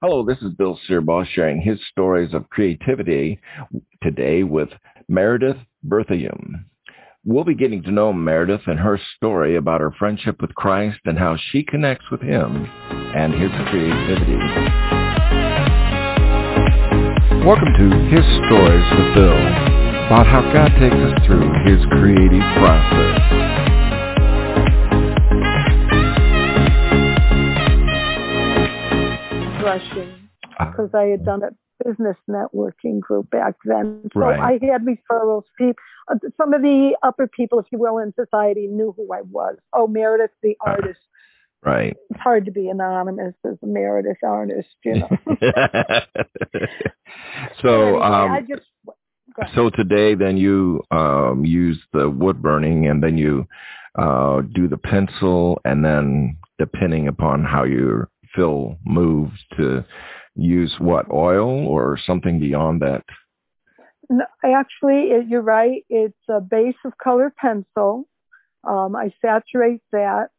Hello, this is Bill Searbaugh sharing his stories of creativity today with Merideth Berthium. We'll be getting to know Merideth and her story about her friendship with Christ and how she connects with him and his creativity. Welcome to His Stories with Bill, about how God takes us through his creative process. Because I had done a business networking group back then. So Right. I had referrals. People, uh, some of the upper people, if you will, in society knew who I was. Oh, Merideth, the Uh, artist. Right. It's hard to be anonymous as a Merideth artist, you know. so, Anyway, um, I just so today then you um, use the wood burning and then you uh, do the pencil and then depending upon how your fill moves to use what oil or something beyond that. No, actually, it, you're right. It's a base of colored pencil. Um, I saturate that.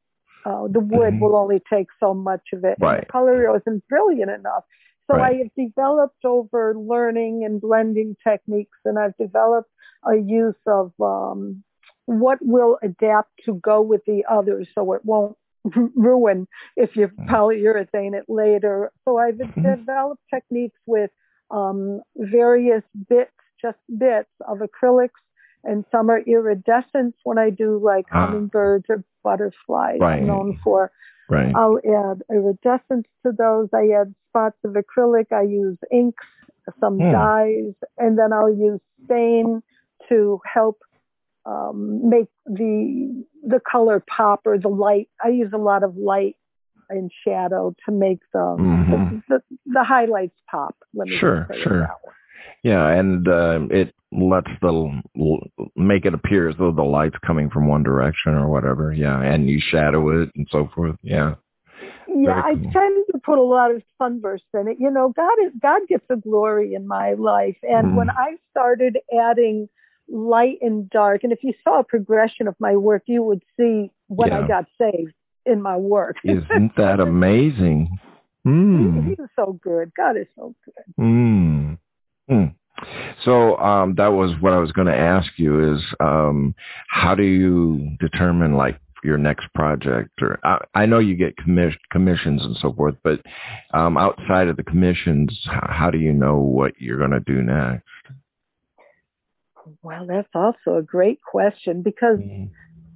Uh, the wood Mhm. will only take so much of it. Right. the color wasn't brilliant enough. So Right. I have developed over learning and blending techniques, and I've developed a use of um, what will adapt to go with the others so it won't ruin if you Mhm. polyurethane it later. So I've developed techniques with um, various bits, just bits of acrylics, and some are iridescent when I do like Ah. hummingbirds or butterflies. Right. I'm known for. Right. I'll add iridescence to those. I add spots of acrylic. I use inks, some Hmm. dyes, and then I'll use stain to help um, make the the color pop or the light. I use a lot of light and shadow to make the Mhm. the, the, the highlights pop. Let me Sure, sure. Yeah, and uh, it lets the make it appear as though the light's coming from one direction or whatever. Yeah, and you shadow it and so forth. Yeah. Yeah, I tend to put a lot of sunburst in it. You know, God is God gets the glory in my life. And Mm. when I started adding light and dark, and if you saw a progression of my work, you would see when Yeah. I got saved in my work. Isn't that amazing? Hmm. He is so good. God is so good. Hmm. Hmm. So um, that was what I was going to ask you is um, how do you determine like your next project or I, I know you get commis- commissions and so forth, but um, outside of the commissions, how do you know what you're going to do next? Well, that's also a great question because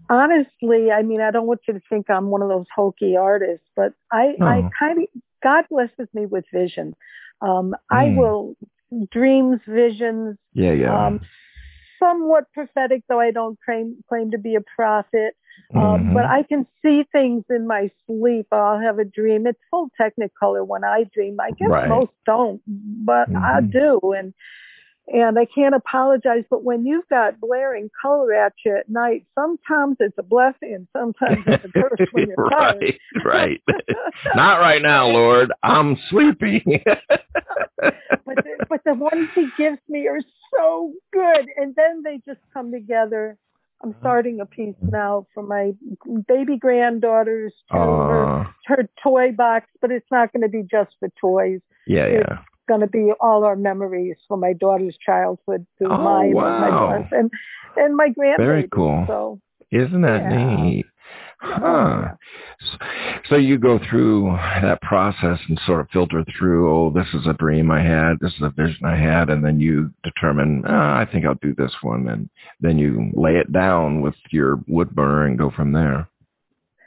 honestly, I mean, I don't want you to think I'm one of those hokey artists, but I, No. I kind of, God blesses me with vision. Um, I Mm. will dreams, visions, Yeah, yeah. um, somewhat prophetic, though I don't claim, claim to be a prophet. Um, Mhm. But I can see things in my sleep. I'll have a dream. It's full technicolor when I dream. I guess Right. most don't, but I Mhm. do. And and I can't apologize. But when you've got blaring color at you at night, sometimes it's a blessing, and sometimes it's a curse when you're tired. right, right. Not right now, Lord. I'm sleepy. but the, but the ones he gives me are so good, and then they just come together. I'm starting a piece now for my baby granddaughter's to her, Uh, her toy box, but it's not going to be just for toys. yeah, It's yeah. Going to be all our memories from my daughter's childhood to Oh, mine and my wow. and and my grandbaby. Very cool. So Isn't that Yeah. neat? Oh, Huh. So you go through that process and sort of filter through, oh, this is a dream I had, this is a vision I had, and then you determine, ah, I think I'll do this one, and then you lay it down with your wood burner and go from there.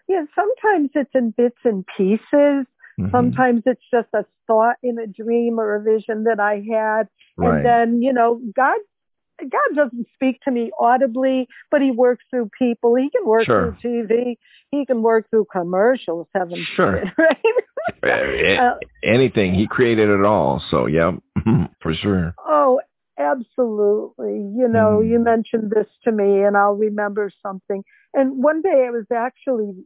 yeah, sometimes it's in bits and pieces. Mhm. Sometimes it's just a thought in a dream or a vision that I had. Right. And then, you know, God God doesn't speak to me audibly, but he works through people. He can work Sure. through TV. He can work through commercials, heaven Sure. right? Uh, Anything. He created it all. So, yeah, for sure. Oh, absolutely. You know, Mm. you mentioned this to me and I'll remember something. And one day I was actually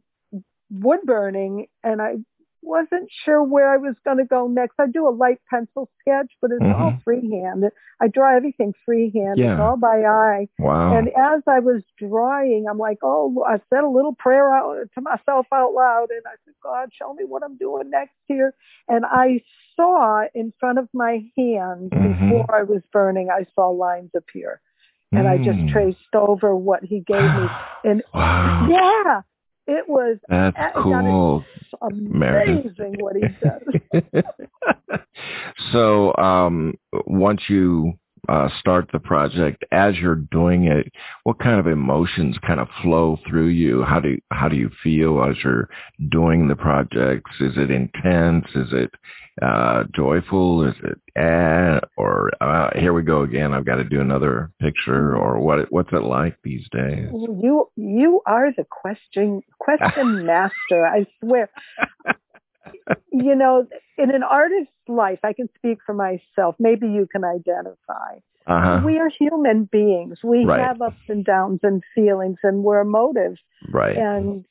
wood burning and I wasn't sure where I was going to go next. I do a light pencil sketch, but it's mm-hmm. all freehand. I draw everything freehand. Yeah. It's all by eye. Wow. And as I was drawing, I'm like, oh, I said a little prayer out to myself out loud, and I said, God, show me what I'm doing next here. And I saw in front of my hand mm-hmm. before I was burning, I saw lines appear. And. I just mm. traced over what he gave me. And wow. yeah, it was that's cool. Amazing what he does. so um, once you uh, start the project, as you're doing it, what kind of emotions kind of flow through you? How do you, how do you feel as you're doing the projects? Is it intense? Is it uh, joyful? Is it eh? Or uh, here we go again. I've got to do another picture. Or what? What's it like these days? You you are the question question master. I swear. You know, in an artist's life, I can speak for myself. Maybe you can identify. Uh-huh. We are human beings. We right. have ups and downs and feelings, and we're emotive. Right. And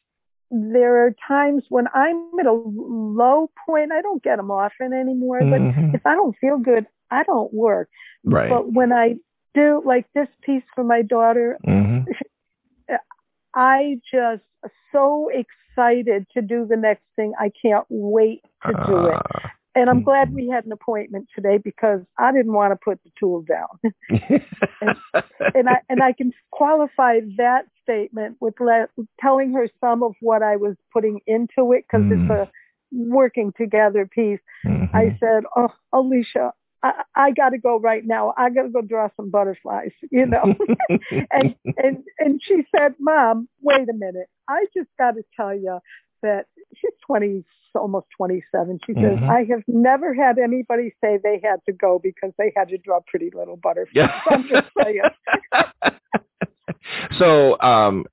there are times when I'm at a low point. I don't get them often anymore. Mm-hmm. But if I don't feel good, I don't work. Right. But when I do, like this piece for my daughter, mm-hmm. I just so excited to do the next thing. I can't wait to do it. Uh, and I'm glad we had an appointment today because I didn't want to put the tool down. and, and, I and I can qualify that statement with le- telling her some of what I was putting into it because mm. it's a working together piece. Mm-hmm. I said, "Oh, Alicia, I, I got to go right now. I got to go draw some butterflies, you know." and and and she said, "Mom, wait a minute. I just got to tell you that she's 20, almost 27. She says, Mhm. I have never had anybody say they had to go because they had to draw pretty little butterflies. Yeah. I'm just saying. so um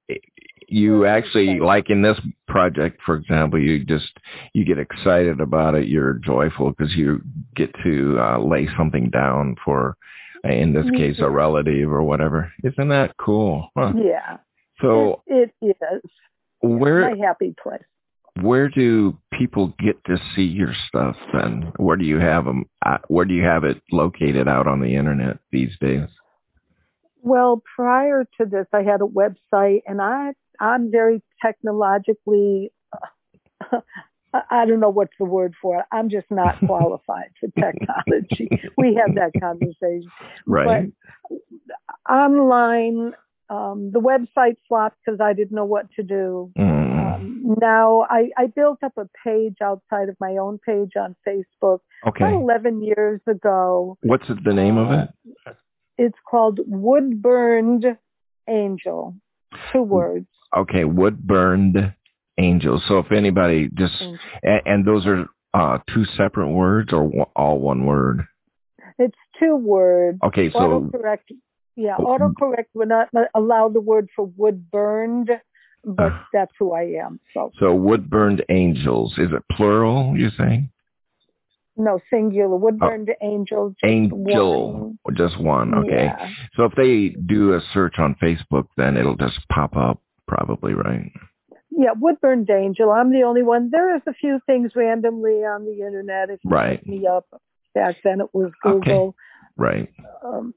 you actually like in this project for example you just you get excited about it you're joyful because you get to uh lay something down for uh, in this case a relative or whatever isn't that cool huh? Yeah, so it, it is where my happy place. where do people get to see your stuff then where do you have them uh, where do you have it located out on the internet these days Well, prior to this, I had a website, and I I'm very technologically. I don't know what's the word for it. I'm just not qualified for technology. we had that conversation. right But online, um, the website flopped because I didn't know what to do. Mm. Um, now I, I built up a page outside of my own page on Facebook okay about 11 years ago. what's the name of it It's called Wood Burned Angel. Two words. Okay, wood burned angels. So if anybody just and, and those are uh, two separate words or one, all one word. It's two words. Okay, so autocorrect. Yeah, autocorrect would not allow the word for wood burned, but Uh. that's who I am. So so wood burned angels. Is it plural? You saying no singular. Wood burned angel. just angel? one. Just one. Okay. Yeah. So if they do a search on Facebook, then it'll just pop up, probably, right? Yeah, Woodburn Angel. I'm the only one. There is a few things randomly on the internet. If you Right. look me up, back then it was Google. Right. Um,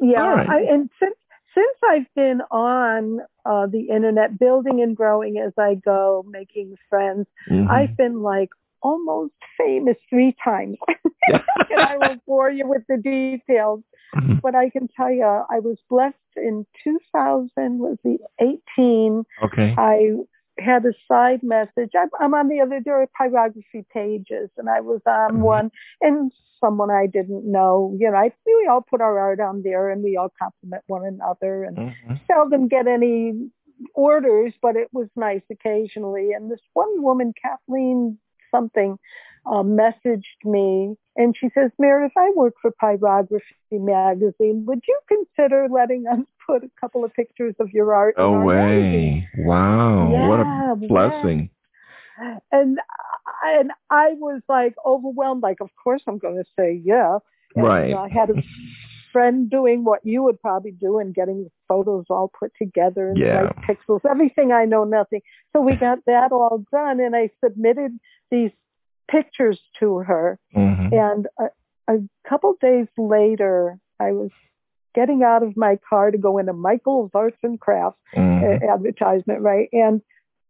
yeah, right. I, and since since I've been on uh, the internet, building and growing as I go, making friends, Mhm. I've been like almost famous three times. and I won't bore you with the details, Mhm. but I can tell you, I was blessed in 2000 was the 18. Okay. I had a side message. I'm, I'm on the other, there are pyrography pages, and I was on Mhm. one, and someone I didn't know. You know, I, we all put our art on there, and we all compliment one another, and Mhm. seldom get any orders, but it was nice occasionally. And this one woman, Kathleen something, uh, messaged me, and she says, Merideth, I work for Pyrography Magazine. Would you consider letting us put a couple of pictures of your art? in No magazine?" way. Wow. Yeah, what a blessing. And and I was like overwhelmed. Like, of course I'm going to say yeah. And, Right. uh, I had a friend doing what you would probably do and getting the photos all put together and Yeah. right pixels, everything I know nothing. So we got that all done, and I submitted these pictures to her. Mhm. And a, a couple days later, I was getting out of my car to go into Michael's Arts and Crafts uh, advertisement, right? And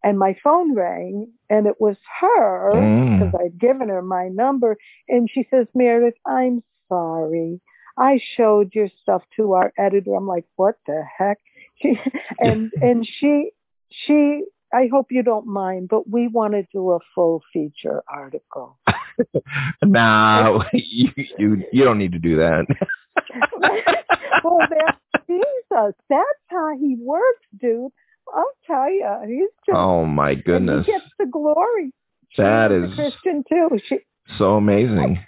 and my phone rang, and it was her Mm. because I'd given her my number, and she says, "Merideth, I'm sorry. I showed your stuff to our editor." I'm like, "What the heck?" She, and and she she I hope you don't mind, but we want to do a full feature article. Nah, you, you you don't need to do that. well, that's Jesus. That's how he works, dude. I'll tell you, he's just oh my goodness, he gets the glory. That a Christian too. She, so amazing.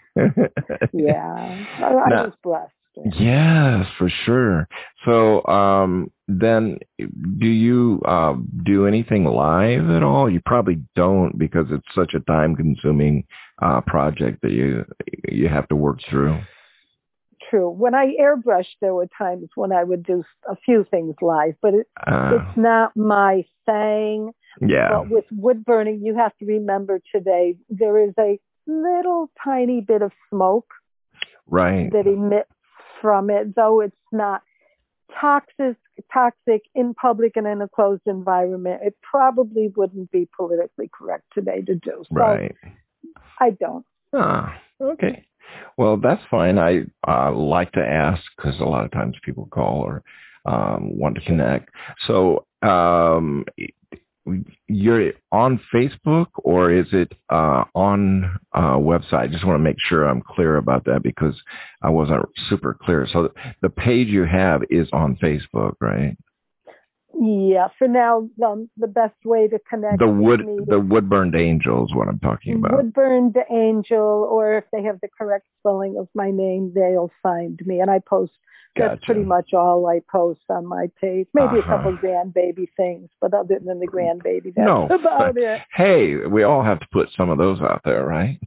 yeah, I, I was blessed. Yes, for sure. So, um, then do you uh, do anything live at all? You probably don't because it's such a time-consuming uh, project that you you have to work through. True. When I airbrushed, there were times when I would do a few things live, but it, Uh, it's not my thing. yeah, But with wood burning, you have to remember today there is a little tiny bit of smoke right. that emits from it, though it's not toxic, toxic in public and in a closed environment. It probably wouldn't be politically correct today to do. So Right. I don't. Ah, okay. Well, that's fine. I uh, like to ask because a lot of times people call or um, want to connect. So, um, you're on Facebook or is it uh, on uh, website? I just want to make sure I'm clear about that because I wasn't super clear. So the page you have is on Facebook, right? Yeah, for now, um, the best way to connect The with wood, me the woodburned angel is what I'm talking about. Woodburn the Angel, or if they have the correct spelling of my name, they'll find me. And I post, that's pretty much all I post on my page. Maybe a Uh-huh. couple grandbaby things, but other than the grandbaby, that's No, about it. Hey, we all have to put some of those out there, right?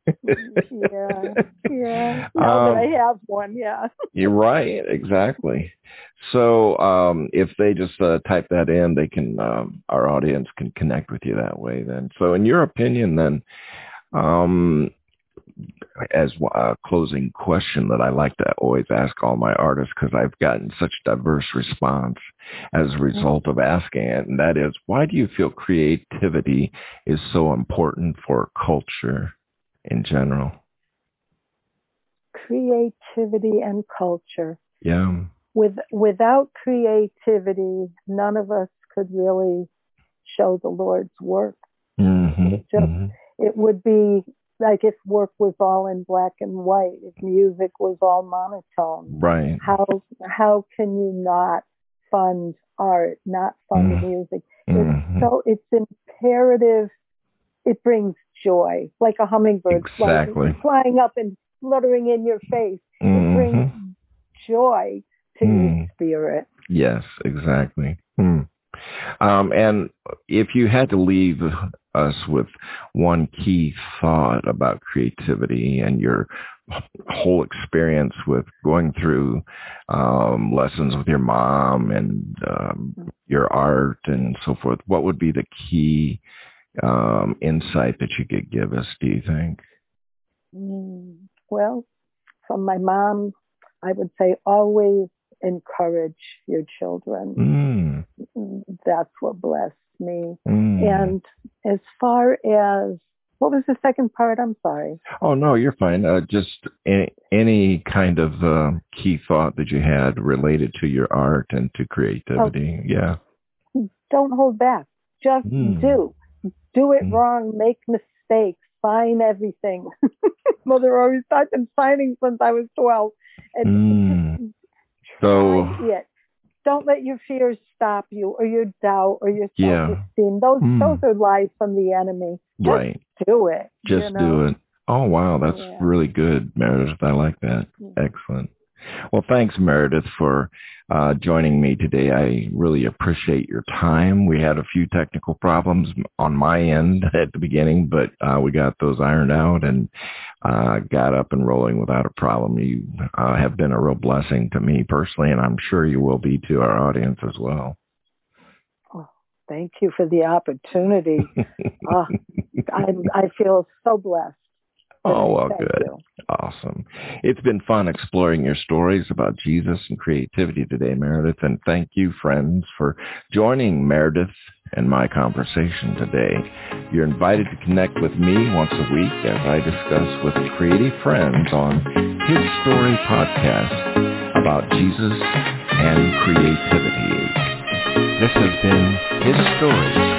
Yeah, yeah. Now Um, that I have one, yeah. You're right, exactly. So um, if they just uh, type that in, they can um, our audience can connect with you that way. Then, so in your opinion, then, um, as a closing question that I like to always ask all my artists because I've gotten such diverse response as a result of asking it, and that is, why do you feel creativity is so important for culture in general? Creativity and culture. Yeah. With without creativity, none of us could really show the Lord's work. Mm-hmm. It just it would be like if work was all in black and white, if music was all monotone. Right. How how can you not fund art, not fund Mm. music? It's so it's imperative. It brings joy, like a hummingbird flying- Exactly. flying up and fluttering in your face. It Mhm. brings joy to Mm. your spirit. Yes, exactly. Hmm. Um, and if you had to leave us with one key thought about creativity and your whole experience with going through um, lessons with your mom and um, your art and so forth, what would be the key um, insight that you could give us, do you think? Mm, Well, from my mom, I would say always encourage your children. Mm. That's what blessed me. Mm. And as far as what was the second part? I'm sorry. Oh no, you're fine. Uh, just any, any kind of uh, key thought that you had related to your art and to creativity. Yeah. Don't hold back. Just Mm. do. Do it Mm. wrong. Make mistakes. Sign everything. Mother always I've been signing since I was 12. And Mm. So it. Don't let your fears stop you or your doubt or your self-esteem. Those Mm. those are lies from the enemy. Just right, do it. just you know? do it. Oh wow, that's Yeah. really good, Merideth. I like that. Yeah. Excellent. Well, thanks, Merideth, for uh, joining me today. I really appreciate your time. We had a few technical problems on my end at the beginning, but uh, we got those ironed out and uh, got up and rolling without a problem. You uh, have been a real blessing to me personally, and I'm sure you will be to our audience as well. Thank you for the opportunity. Ah, I'm, I feel so blessed. Oh, well, Thank good. You. Awesome. It's been fun exploring your stories about Jesus and creativity today, Merideth. And thank you, friends, for joining Merideth and my conversation today. You're invited to connect with me once a week as I discuss with creative friends on His Story podcast about Jesus and creativity. This has been His Story